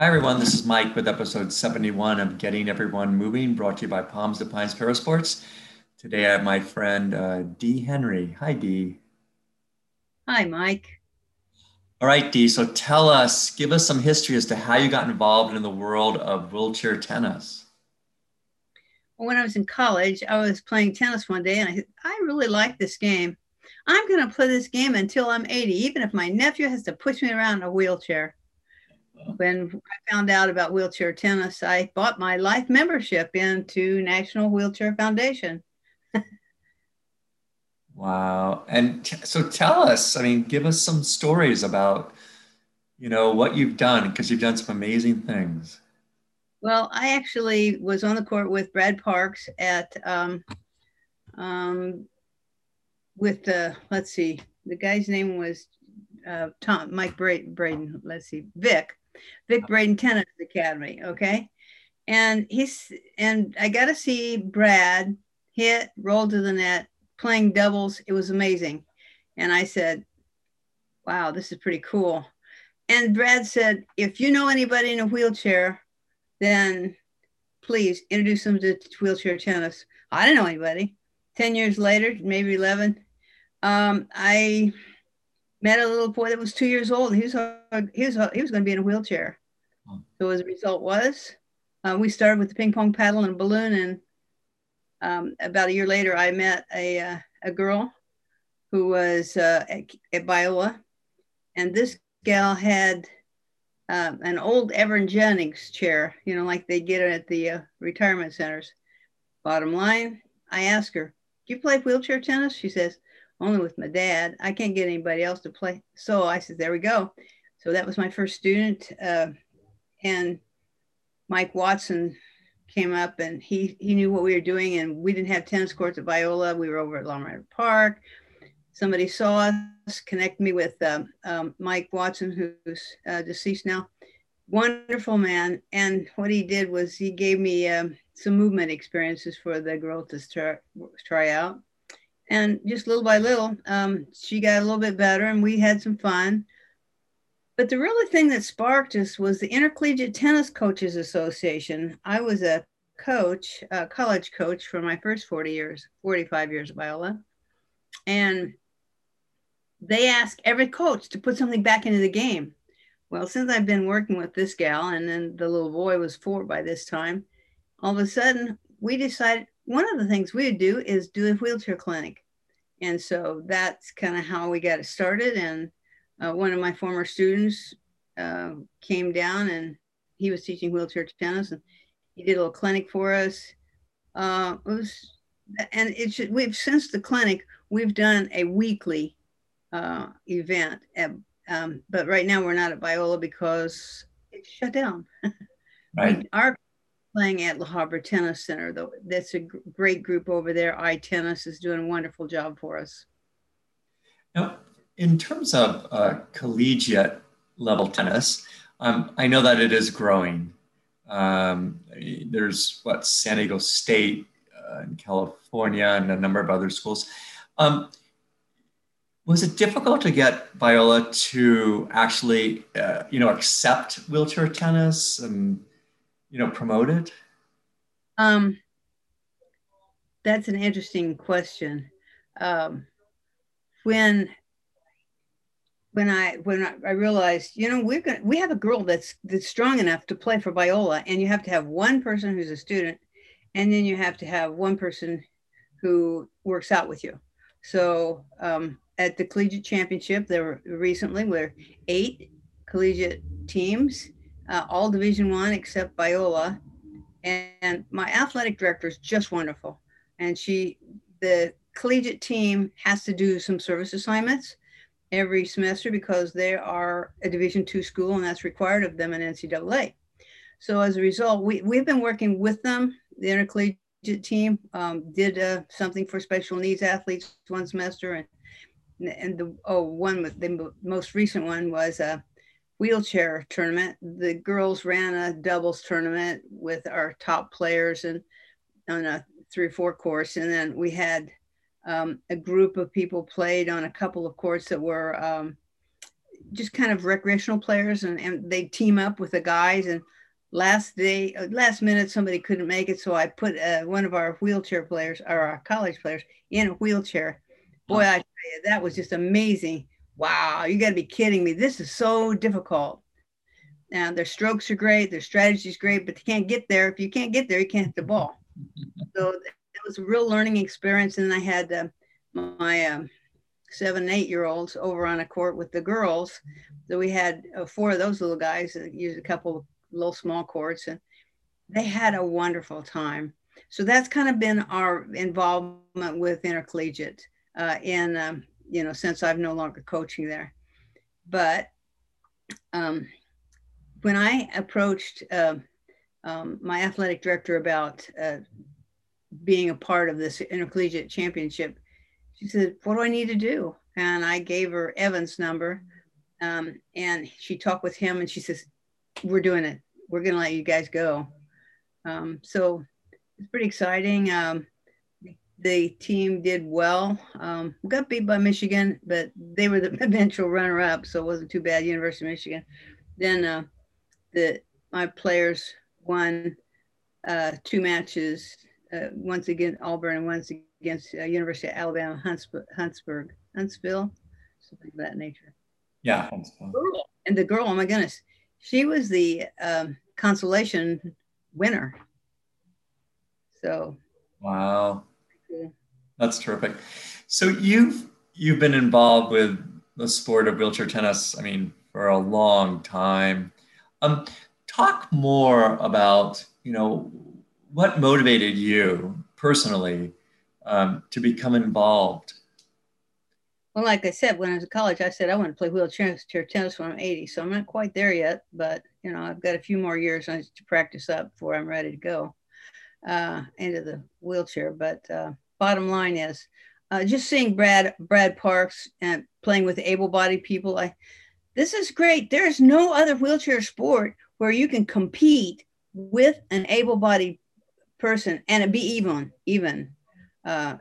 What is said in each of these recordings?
Hi, everyone. This is Mike with episode 71 of Getting Everyone Moving, brought to you by Palms to Pines Parasports. Today I have my friend uh, Dee Henry. Hi, Dee. Hi, Mike. All right, Dee. So tell us, give us some history as to how you got involved in the world of wheelchair tennis. Well, when I was in college, I was playing tennis one day and I said, I really like this game. I'm going to play this game until I'm 80, even if my nephew has to push me around in a wheelchair when I found out about wheelchair tennis, I bought my life membership into National Wheelchair Foundation. wow. And t- so tell us, I mean, give us some stories about, you know, what you've done, because you've done some amazing things. Well, I actually was on the court with Brad Parks at, um, um, with the, let's see, the guy's name was uh, Tom, Mike Braden, let's see, Vic Vic Braden Tennis Academy. Okay. And he's, and I got to see Brad hit, roll to the net, playing doubles. It was amazing. And I said, wow, this is pretty cool. And Brad said, if you know anybody in a wheelchair, then please introduce them to wheelchair tennis. I didn't know anybody. 10 years later, maybe 11, um, I met a little boy that was two years old. He was he was he was going to be in a wheelchair. Hmm. So as a result was, uh, we started with the ping pong paddle and balloon, and um, about a year later, I met a uh, a girl who was uh, at, at Biola, and this gal had um, an old Everest Jennings chair, you know, like they get it at the uh, retirement centers. Bottom line, I asked her, "Do you play wheelchair tennis?" She says, only with my dad. I can't get anybody else to play. So I said, there we go. So that was my first student. Uh, and Mike Watson came up and he, he knew what we were doing. And we didn't have tennis courts at Biola. We were over at Long River Park. Somebody saw us, connect me with um, um, Mike Watson, who's uh, deceased now. Wonderful man. And what he did was he gave me um, some movement experiences for the girl to try out and just little by little, um, she got a little bit better and we had some fun. But the really thing that sparked us was the Intercollegiate Tennis Coaches Association. I was a coach, a college coach for my first 40 years, 45 years of Biola. And they ask every coach to put something back into the game. Well, since I've been working with this gal, and then the little boy was four by this time, all of a sudden we decided one of the things we would do is do a wheelchair clinic. And so that's kind of how we got it started. And uh, one of my former students uh, came down and he was teaching wheelchair tennis and he did a little clinic for us. Uh, it was, and it should, we've since the clinic, we've done a weekly uh, event. At, um, but right now we're not at Biola because it's shut down. Right. Our playing at La Habra Tennis Center. Though that's a great group over there. I Tennis is doing a wonderful job for us. Now, in terms of uh, collegiate level tennis, um, I know that it is growing. Um, there's what San Diego State uh, in California and a number of other schools. Um, was it difficult to get Biola to actually, uh, you know, accept wheelchair tennis and you know, promoted? Um, that's an interesting question. Um, when when I when I, realized, you know, we're gonna we have a girl that's that's strong enough to play for Biola, and you have to have one person who's a student, and then you have to have one person who works out with you. So um, at the collegiate championship, there were recently were eight collegiate teams, uh, all Division One except Biola, and my athletic director is just wonderful. And she, the collegiate team has to do some service assignments every semester because they are a Division two school, and that's required of them in NCAA. So as a result, we we've been working with them. The intercollegiate team um, did uh, something for special needs athletes one semester, and and the oh one the most recent one was uh, wheelchair tournament. The girls ran a doubles tournament with our top players and on a three or four course. And then we had um, a group of people played on a couple of courts that were um, just kind of recreational players, and, and they team up with the guys. And last day, uh, last minute, somebody couldn't make it, so I put uh, one of our wheelchair players, or our college players, in a wheelchair. Boy, I tell you, that was just amazing. Wow, you got to be kidding me! This is so difficult. Now their strokes are great, their strategy is great, but they can't get there. If you can't get there, you can't hit the ball. So it was a real learning experience. And I had uh, my um, seven, eight year olds over on a court with the girls. So we had uh, four of those little guys that used a couple little small courts, and they had a wonderful time. So that's kind of been our involvement with intercollegiate, uh, in um, you know since I'm no longer coaching there. But um, when I approached uh, um, my athletic director about uh, being a part of this intercollegiate championship, she said, What do I need to do? And I gave her Evan's number. Um, and she talked with him and she says, We're doing it. We're going to let you guys go. Um, so it's pretty exciting. The team did well. Um, got beat by Michigan, but they were the eventual runner up, so it wasn't too bad. University of Michigan. Then uh, the my players won uh, two matches, uh, once again Auburn and once against uh, University of Alabama Huntsburg, Huntsburg, Huntsville, something of that nature. Yeah, Huntsville. And the girl, oh my goodness, she was the um, consolation winner. So. Wow. That's terrific. So you've you've been involved with the sport of wheelchair tennis. I mean, for a long time. Um, talk more about you know what motivated you personally um, to become involved. Well, like I said, when I was in college, I said I want to play wheelchair tennis when I'm 80. So I'm not quite there yet, but you know I've got a few more years to practice up before I'm ready to go uh, into the wheelchair. But uh, bottom line is, uh, just seeing Brad Brad Parks and playing with able-bodied people, I this is great. There is no other wheelchair sport where you can compete with an able-bodied person and be even even uh,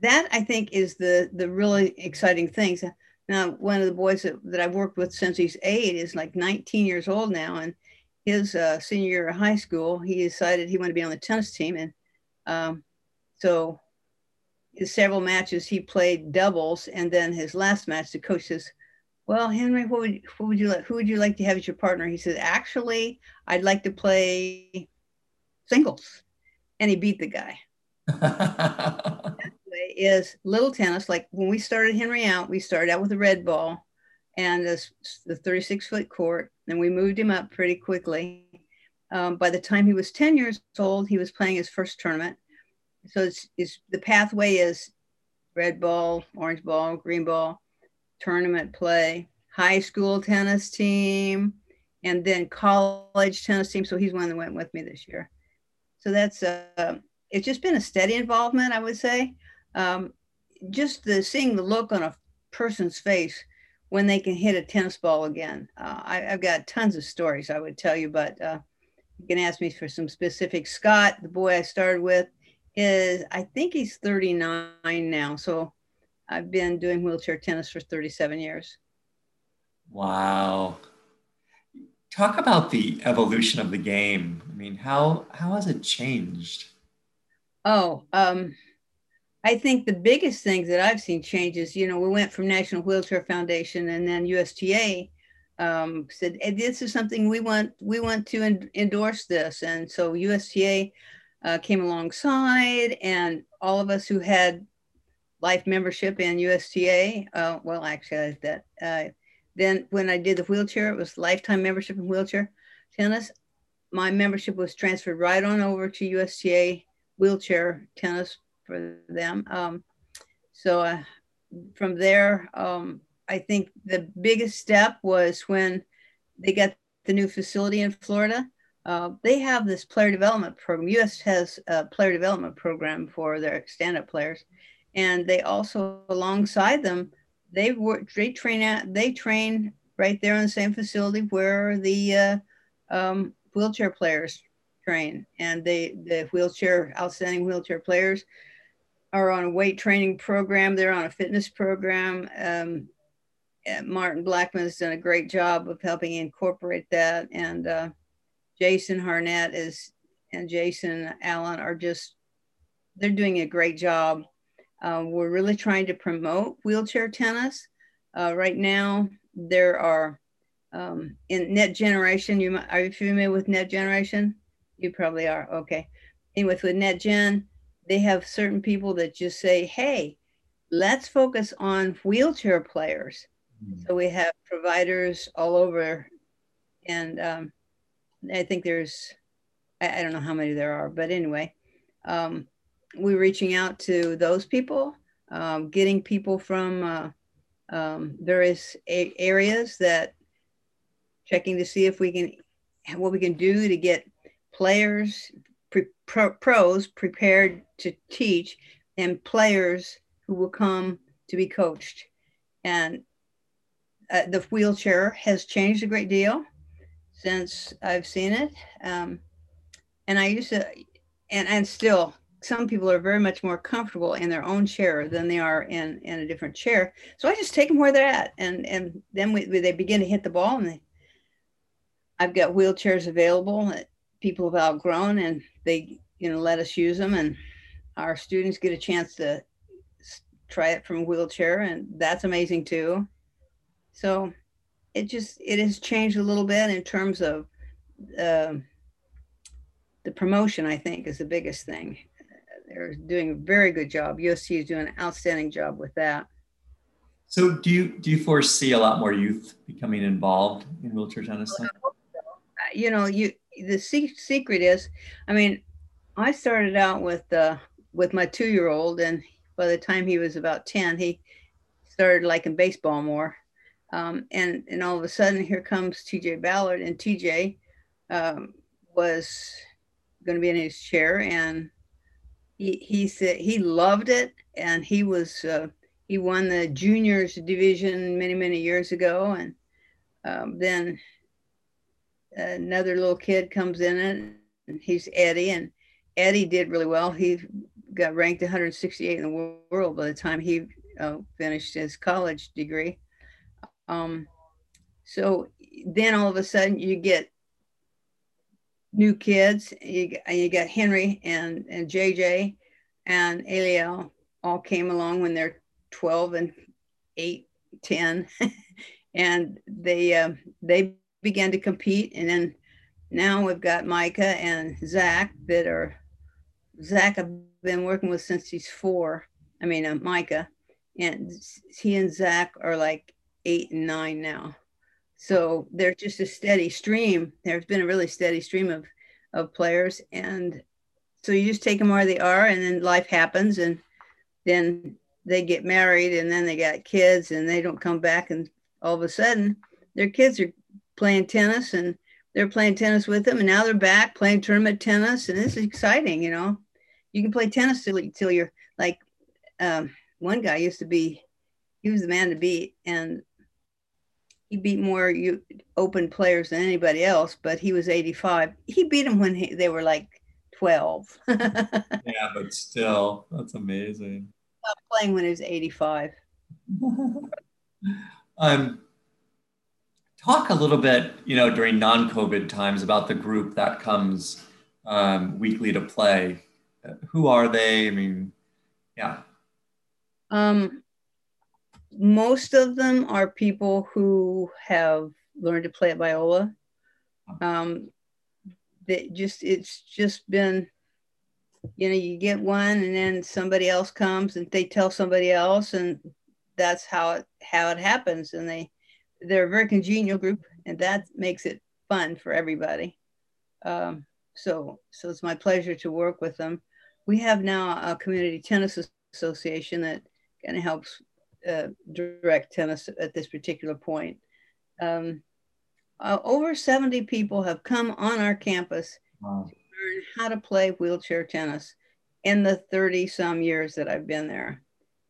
that i think is the the really exciting things now one of the boys that, that i've worked with since he's eight is like 19 years old now and his uh, senior year of high school he decided he wanted to be on the tennis team and um, so several matches he played doubles and then his last match the coach says well, Henry, what would what would you like? Who would you like to have as your partner? He said, actually, I'd like to play singles, and he beat the guy. is little tennis. Like when we started Henry out, we started out with a red ball and this, the 36 foot court, and we moved him up pretty quickly. Um, by the time he was 10 years old, he was playing his first tournament. So it's, it's the pathway is red ball, orange ball, green ball, tournament play, high school tennis team, and then college tennis team. So he's one that went with me this year. So that's uh, it's just been a steady involvement, I would say. Um, just the seeing the look on a person's face when they can hit a tennis ball again. Uh, I, have got tons of stories I would tell you, but uh, you can ask me for some specifics. Scott, the boy I started with, is I think he's 39 now. So I've been doing wheelchair tennis for 37 years. Wow. Talk about the evolution of the game. I mean, how how has it changed? Oh, um, I think the biggest things that I've seen changes, you know, we went from National Wheelchair Foundation and then USTA um, said, hey, this is something we want, we want to en- endorse this. And so USTA uh, came alongside and all of us who had life membership in USTA. Uh, well, actually, I that. Uh, then when I did the wheelchair, it was lifetime membership in wheelchair tennis. My membership was transferred right on over to USTA wheelchair tennis for them. Um, so uh, from there, um, I think the biggest step was when they got the new facility in Florida. Uh, they have this player development program. US has a player development program for their stand-up players, and they also alongside them they work they train at they train right there in the same facility where the uh, um, wheelchair players train and they the wheelchair outstanding wheelchair players are on a weight training program they're on a fitness program um, Martin Blackman has done a great job of helping incorporate that. And uh, Jason Harnett is, and Jason Allen are just, they're doing a great job. Uh, we're really trying to promote wheelchair tennis. Uh, right now, there are um, in Net Generation. You are you familiar with Net Generation? You probably are. Okay. Anyway, with Net Gen, they have certain people that just say, "Hey, let's focus on wheelchair players." Mm-hmm. So we have providers all over, and um, I think there's, I, I, don't know how many there are, but anyway, um, we're reaching out to those people, um, getting people from uh, um, various a- areas that checking to see if we can what we can do to get players pro- pros prepared to teach and players who will come to be coached and uh, the wheelchair has changed a great deal since I've seen it. Um, and I used to, and, and still, some people are very much more comfortable in their own chair than they are in, in a different chair. So I just take them where they're at. And, and then we, they begin to hit the ball and they, I've got wheelchairs available people have outgrown and they, you know, let us use them and our students get a chance to try it from a wheelchair and that's amazing too. So it just it has changed a little bit in terms of uh, the promotion. I think is the biggest thing. They're doing a very good job. UST is doing an outstanding job with that. So do you do you foresee a lot more youth becoming involved in wheelchair tennis? Uh, you know, you the secret is, I mean, I started out with uh, with my two year old, and by the time he was about ten, he started liking baseball more. Um, and and all of a sudden, here comes TJ Ballard, and TJ um, was going to be in his chair, and he he said he loved it, and he was uh, he won the juniors division many many years ago, and um, then another little kid comes in and he's Eddie, and Eddie did really well. He got ranked 168 in the world by the time he uh, finished his college degree. Um, so then all of a sudden you get new kids. You, you got Henry and, and JJ and Eliel all came along when they're 12 and 8, 10. and they, uh, they began to compete. And then now we've got Micah and Zach that are, Zach I've been working with since he's four. I mean, uh, Micah. And he and Zach are like eight and nine now. So there's just a steady stream. There's been a really steady stream of, of players. And so you just take them where they are and then life happens and then they get married and then they got kids and they don't come back and all of a sudden their kids are playing tennis and they're playing tennis with them and now they're back playing tournament tennis and this is exciting you know you can play tennis till, till you're like um, one guy used to be he was the man to beat and he beat more you, open players than anybody else, but he was 85. He beat them when he, they were like 12. yeah, but still, that's amazing. Playing when he was 85. um, talk a little bit, you know, during non-COVID times about the group that comes um, weekly to play. Who are they? I mean, yeah. Um, most of them are people who have learned to play at Biola. Um, that just it's just been, you know, you get one and then somebody else comes and they tell somebody else, and that's how it how it happens. And they they're a very congenial group, and that makes it fun for everybody. Um, so so it's my pleasure to work with them. We have now a community tennis association that kind of helps uh, direct tennis at this particular point. Um, uh, over 70 people have come on our campus wow. to learn how to play wheelchair tennis in the 30 some years that I've been there.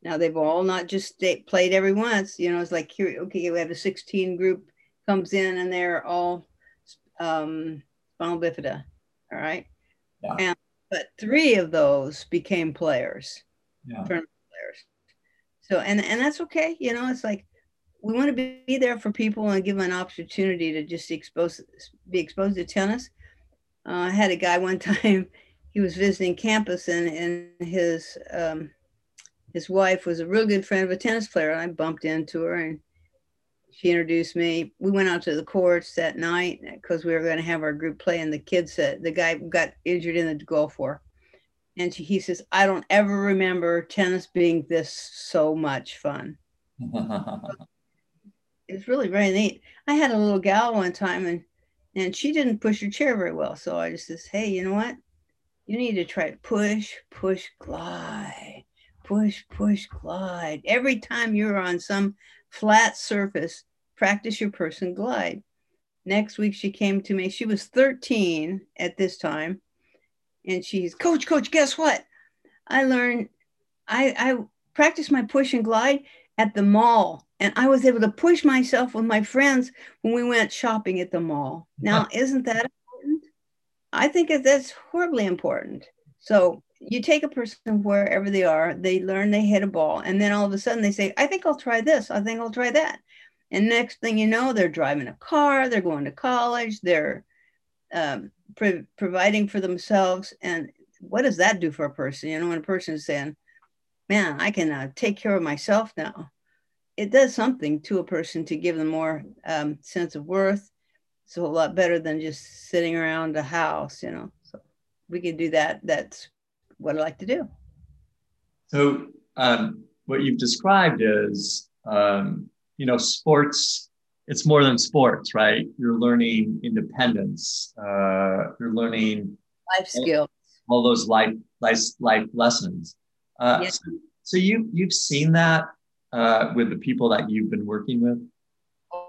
Now they've all not just played every once, you know, it's like here, okay, we have a 16 group comes in and they're all um, spinal bifida. All right. Yeah. And, but three of those became players. Yeah players. so and and that's okay you know it's like we want to be there for people and give them an opportunity to just expose, be exposed to tennis. Uh, I had a guy one time, he was visiting campus and, and his, um, his wife was a real good friend of a tennis player. And I bumped into her and she introduced me. We went out to the courts that night because we were going to have our group play. And the kid said, the guy got injured in the Gulf War. And she, he says, I don't ever remember tennis being this so much fun. it's really very neat. I had a little gal one time and and she didn't push her chair very well. So I just says, hey, you know what? You need to try push, push, glide, push, push, glide. Every time you're on some flat surface, practice your person glide. Next week she came to me. She was 13 at this time. And she's, Coach, Coach, guess what? I learned I I practiced my push and glide at the mall and I was able to push myself with my friends when we went shopping at the mall. Now, isn't that important? I think that's horribly important. So you take a person wherever they are, they learn they hit a ball, and then all of a sudden they say, I think I'll try this, I think I'll try that. And next thing you know, they're driving a car, they're going to college, they're um, pro- providing for themselves. And what does that do for a person? You know, when a person is saying, Man, I can uh, take care of myself now it does something to a person to give them more um, sense of worth. It's a whole lot better than just sitting around a house, you know. So we can do that. That's what I like to do. So um, what you've described is, um, you know, sports. It's more than sports, right? You're learning independence. Uh, you're learning life skills. All, all those life life life lessons. Uh, yeah. so, so you you've seen that uh, with the people that you've been working with?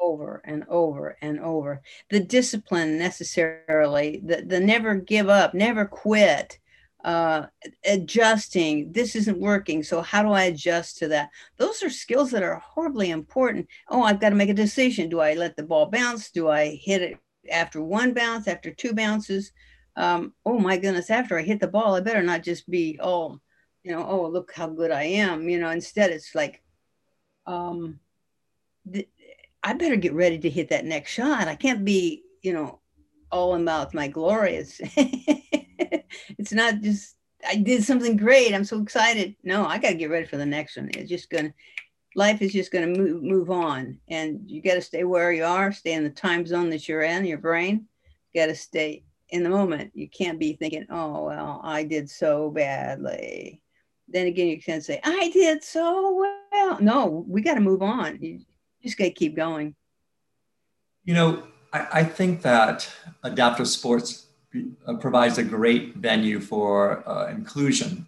Over and over and over. The discipline necessarily, the, the never give up, never quit, uh, adjusting. This isn't working. So, how do I adjust to that? Those are skills that are horribly important. Oh, I've got to make a decision. Do I let the ball bounce? Do I hit it after one bounce, after two bounces? Um, oh my goodness, after I hit the ball, I better not just be, oh, you know, oh, look how good I am. You know, instead, it's like, um, th- I better get ready to hit that next shot. I can't be, you know, all about my glory. It's, it's not just, I did something great. I'm so excited. No, I got to get ready for the next one. It's just to, life is just to move, move on. And you got to stay where you are, stay in the time zone that you're in, your brain. Got to stay in the moment. You can't be thinking, oh, well, I did so badly then again, you can't say, I did so well. No, we got to move on. You just got to keep going. You know, I, I think that adaptive sports provides a great venue for uh, inclusion.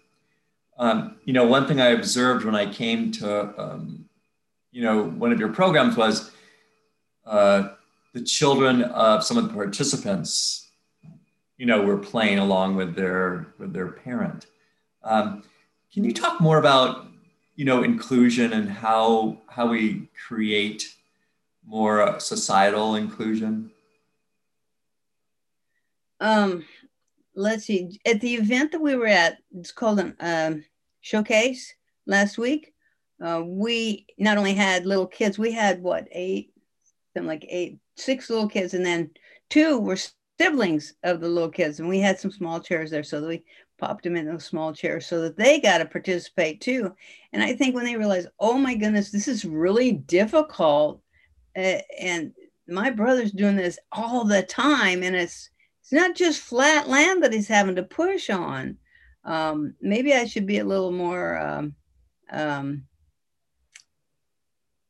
Um, you know, one thing I observed when I came to, um, you know, one of your programs was uh, the children of some of the participants, you know, were playing along with their with their parent. Um, can you talk more about you know inclusion and how how we create more uh, societal inclusion? Um, let's see. At the event that we were at, it's called a um, showcase last week. Uh, we not only had little kids, we had what eight, something like eight, six little kids, and then two were siblings of the little kids, and we had some small chairs there, so that we popped them in those small chairs so that they got to participate too. And I think when they realized, oh my goodness, this is really difficult, uh, and my brother's doing this all the time, and it's it's not just flat land that he's having to push on. Um, maybe I should be a little more, um, um,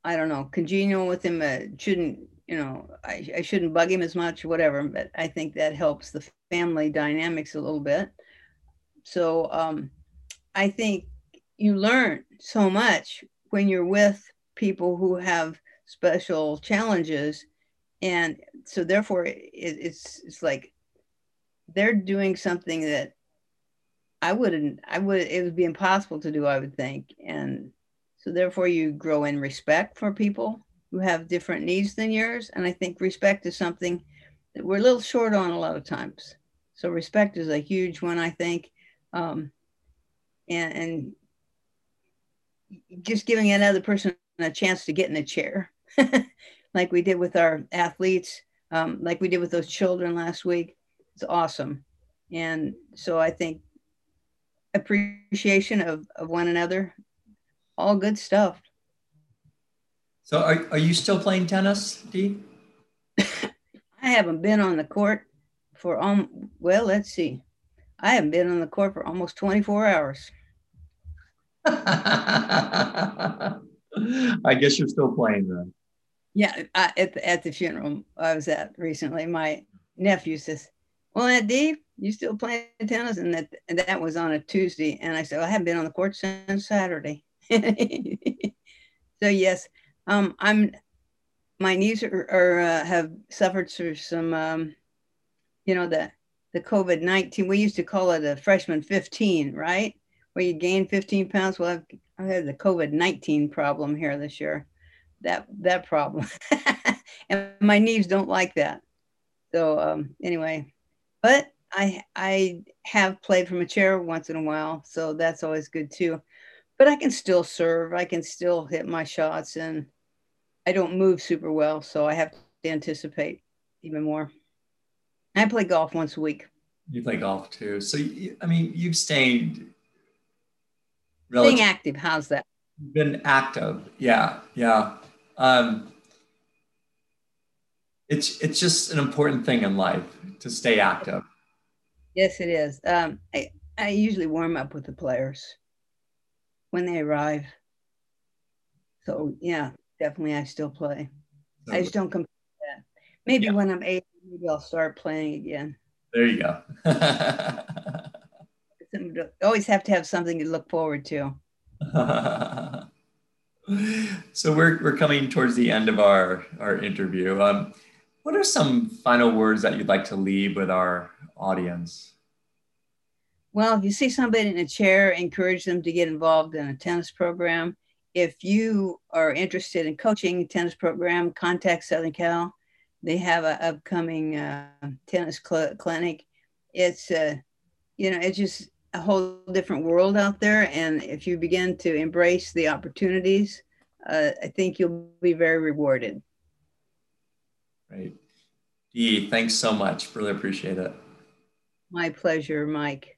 I don't know, congenial with him. Uh, shouldn't you know? I, I shouldn't bug him as much, whatever. But I think that helps the family dynamics a little bit. So um, I think you learn so much when you're with people who have special challenges. And so therefore it, it's, it's like they're doing something that I wouldn't, I would, it would be impossible to do, I would think. And so therefore you grow in respect for people who have different needs than yours. And I think respect is something that we're a little short on a lot of times. So respect is a huge one, I think um, and, and just giving another person a chance to get in a chair like we did with our athletes, um, like we did with those children last week. It's awesome. And so I think appreciation of, of one another, all good stuff. So are, are you still playing tennis, Dee? I haven't been on the court for um well, let's see. I haven't been on the court for almost 24 hours. I guess you're still playing then. Yeah, I, at the, at the funeral I was at recently, my nephew says, "Well, Aunt Dee, you still playing tennis?" And that and that was on a Tuesday, and I said, well, "I haven't been on the court since Saturday." so yes, um, I'm my knees are, are uh, have suffered through some, um, you know, the the COVID nineteen. We used to call it a freshman fifteen, right? Where you gain fifteen pounds. Well, I've, I've had the COVID nineteen problem here this year. That that problem, and my knees don't like that. So um, anyway, but I I have played from a chair once in a while, so that's always good too. But I can still serve. I can still hit my shots and I don't move super well, so I have to anticipate even more. I play golf once a week. You play golf too, so you, I mean, you've stayed staying active. How's that? Been active, yeah, yeah. Um, it's it's just an important thing in life to stay active. Yes, it is. Um, I I usually warm up with the players when they arrive. So yeah, definitely I still play. I just don't compare that. Maybe yeah. when I'm eight, maybe I'll start playing again. There you go. always have to have something to look forward to. so we're, we're coming towards the end of our, our interview. Um, what are some final words that you'd like to leave with our audience? Well, if you see somebody in a chair, encourage them to get involved in a tennis program if you are interested in coaching a tennis program, contact Southern Cal. They have an upcoming uh, tennis cl- clinic. It's, uh, you know, it's just a whole different world out there. And if you begin to embrace the opportunities, uh, I think you'll be very rewarded. Great. Dee, thanks so much. Really appreciate it. My pleasure, Mike.